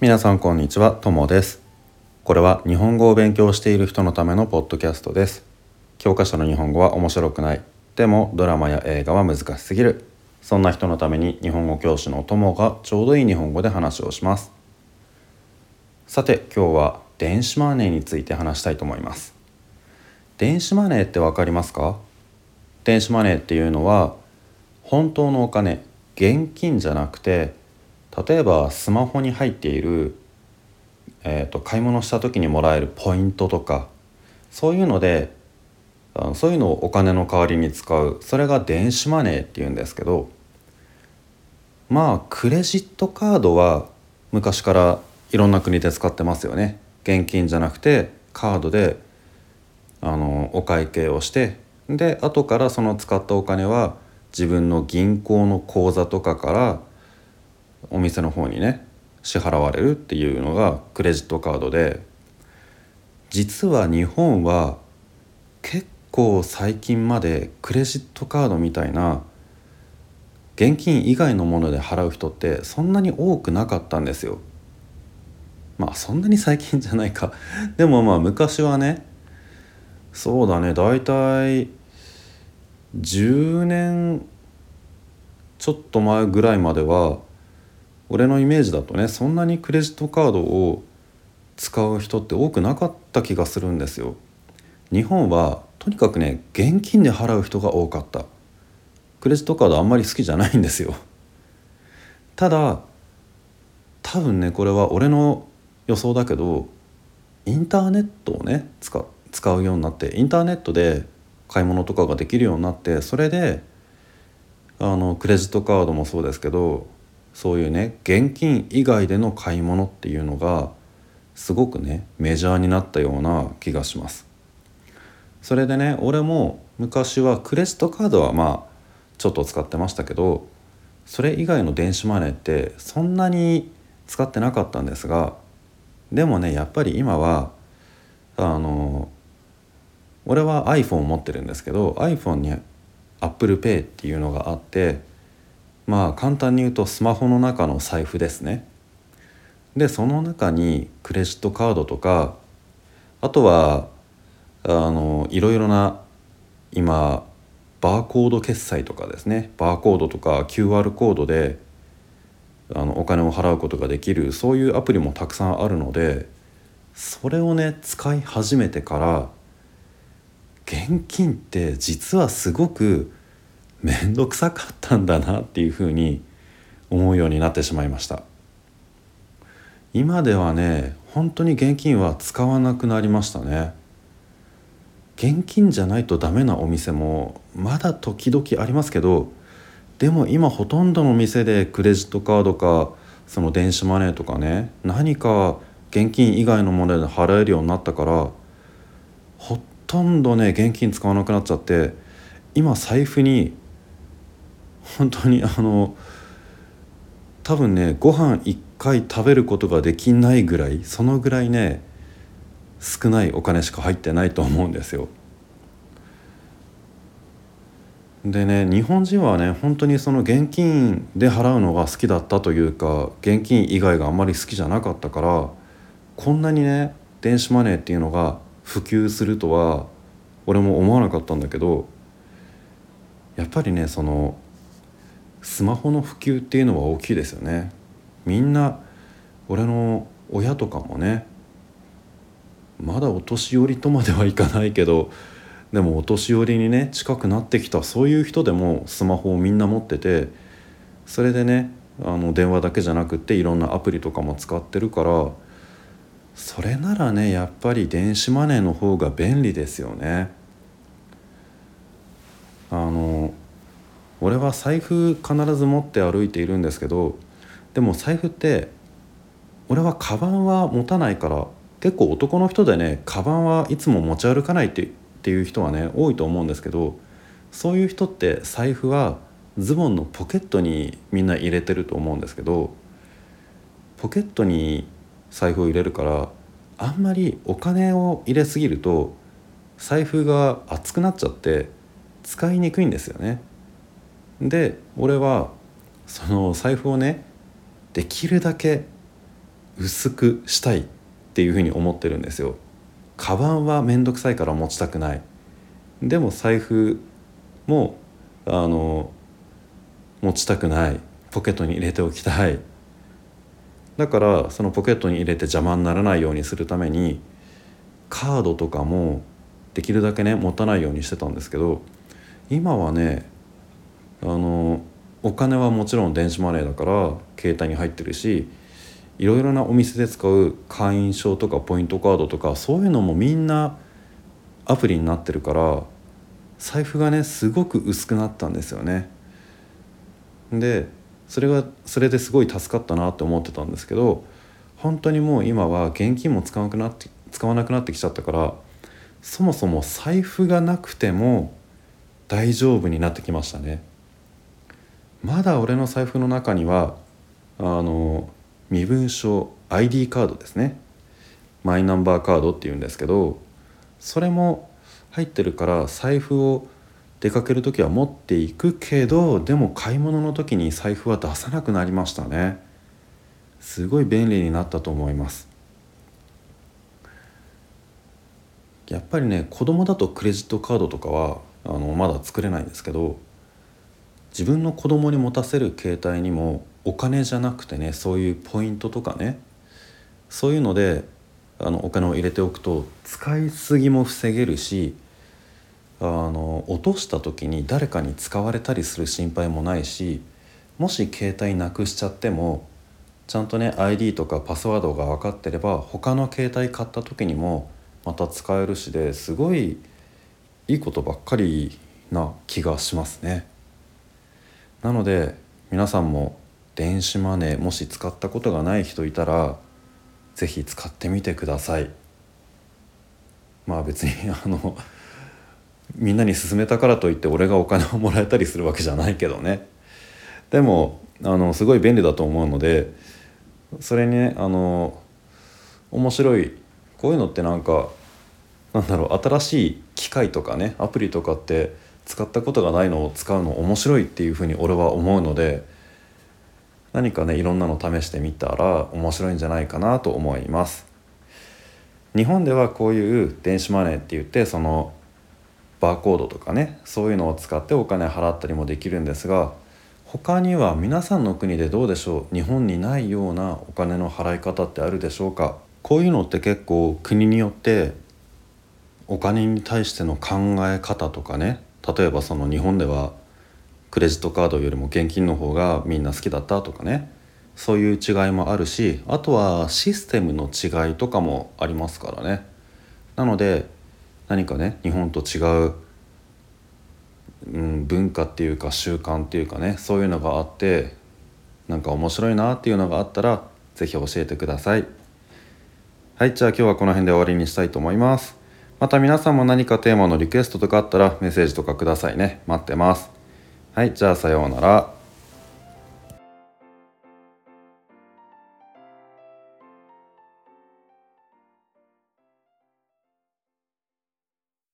皆さんこんにちは、ともです。これは日本語を勉強している人のためのポッドキャストです。教科書の日本語は面白くない。でもドラマや映画は難しすぎる。そんな人のために日本語教師のともがちょうどいい日本語で話をします。さて今日は電子マネーについて話したいと思います。電子マネーってわかりますか？電子マネーっていうのは本当のお金現金じゃなくて例えばスマホに入っている、えー、と買い物した時にもらえるポイントとかそういうのであそういうのをお金の代わりに使う。それが電子マネーっていうんですけどまあクレジットカードは昔からいろんな国で使ってますよね。現金じゃなくてカードであのお会計をしてで後からその使ったお金は自分の銀行の口座とかからお店の方にね支払われるっていうのがクレジットカードで実は日本は結構最近までクレジットカードみたいな現金以外のもので払う人ってそんなに多くなかったんですよ。まあそんなに最近じゃないか でもまあ昔はねそうだね大体10年ちょっと前ぐらいまでは俺のイメージだとねそんなにクレジットカードを使う人って多くなかった気がするんですよ。日本はとにかくね現金で払う人が多かったクレジットカードあんまり好きじゃないんですよ。ただ多分ねこれは俺の予想だけどインターネットをね使使うようになってインターネットで買い物とかができるようになってそれであのクレジットカードもそうですけどそういうね現金以外での買い物っていうのがすごくねメジャーになったような気がします。それでね俺も昔はクレジットカードはまあちょっと使ってましたけどそれ以外の電子マネーってそんなに使ってなかったんですがでもねやっぱり今はあの俺は iPhone 持ってるんですけど iPhone に ApplePay っていうのがあってまあ簡単に言うとスマホの中の財布ですね。でその中にクレジットカードとかあとはあのいろいろな今バーコード決済とかですねバーコードとか QR コードであのお金を払うことができるそういうアプリもたくさんあるのでそれをね使い始めてから現金って実はすごく面倒くさかったんだなっていうふうに思うようになってしまいました。今ではね本当に現金は使わなくなりましたね。現金じゃないとダメなお店もまだ時々ありますけどでも今ほとんどの店でクレジットカードかその電子マネーとかね何か現金以外のもので払えるようになったからほとんどね現金使わなくなっちゃって今財布に本当にあの多分ねご飯1回食べることができないぐらいそのぐらいね少ないお金しか入ってないと思うんですよ。でね日本人はね本当にその現金で払うのが好きだったというか現金以外があんまり好きじゃなかったからこんなにね電子マネーっていうのが普及するとは俺も思わなかったんだけどやっぱりねそのスマホの普及っていうのは大きいですよね。みんな俺の親とかもねまだお年寄りとまではいかないけどでもお年寄りにね近くなってきたそういう人でもスマホをみんな持っててそれでねあの電話だけじゃなくっていろんなアプリとかも使ってるからそれならねやっぱり電子マネーの方が便利ですよね。あの俺は財布必ず持って歩いているんですけどでも財布って俺はカバンは持たないから結構男の人でねカバンはいつも持ち歩かないってっていう人はね多いと思うんですけどそういう人って財布はズボンのポケットにみんな入れてると思うんですけどポケットに財布を入れるからあんまりお金を入れすぎると財布が熱くなっちゃって使いにくいんですよね。で俺はその財布をねできるだけ薄くしたいっていうふうに思ってるんですよ。カバンは面倒くさいから持ちたくない。でも財布もあの持ちたくない。ポケットに入れておきたい。だからそのポケットに入れて邪魔にならないようにするためにカードとかもできるだけね持たないようにしてたんですけど今はねあのお金はもちろん電子マネーだから携帯に入ってるしいろいろなお店で使う会員証とかポイントカードとかそういうのもみんなアプリになってるから財布がねすごく薄くなったんですよね。でそれがそれですごい助かったなって思ってたんですけど本当にもう今は現金も使わなくなって使わなくなってきちゃったからそもそも財布がなくても大丈夫になってきましたね。まだ俺の財布の中にはあの身分証 ID カードですね。マイナンバーカードっていうんですけどそれも入ってるから財布を出かける時は持っていくけどでも買い物の時に財布は出さなくなりましたね。すごい便利になったと思います。やっぱりね子供だとクレジットカードとかはあのまだ作れないんですけど自分の子供に持たせる携帯にもお金じゃなくてねそういうポイントとかねそういうのであのお金を入れておくと使いすぎも防げるしあの落とした時に誰かに使われたりする心配もないしもし携帯なくしちゃってもちゃんとね ID とかパスワードが分かってれば他の携帯買った時にもまた使えるしですごいいいことばっかりな気がしますね。なので皆さんも電子マネーもし使ったことがない人いたら是非使ってみてください。まあ別に あのみんなに勧めたからといって俺がお金をもらえたりするわけじゃないけどね。でもあのすごい便利だと思うのでそれにねあの面白いこういうのってなんかなんだろう新しい機械とかねアプリとかって使ったことがないのを使うの面白いっていうふうに俺は思うので何かねいろんなの試してみたら面白いんじゃないかなと思います。日本ではこういう電子マネーって言ってそのバーコードとかねそういうのを使ってお金払ったりもできるんですが他には皆さんの国でどうでしょう日本にないようなお金の払い方ってあるでしょうか？こういうのって結構国によってお金に対しての考え方とかね例えばその日本ではクレジットカードよりも現金の方がみんな好きだったとかね。そういう違いもあるしあとはシステムの違いとかもありますからね。なので何かね日本と違う、うん、文化っていうか習慣っていうかねそういうのがあってなんか面白いなっていうのがあったら是非教えてください。はいじゃあ今日はこの辺で終わりにしたいと思います。また皆さんも何かテーマのリクエストとかあったらメッセージとかくださいね。待ってます。はいじゃあさようなら。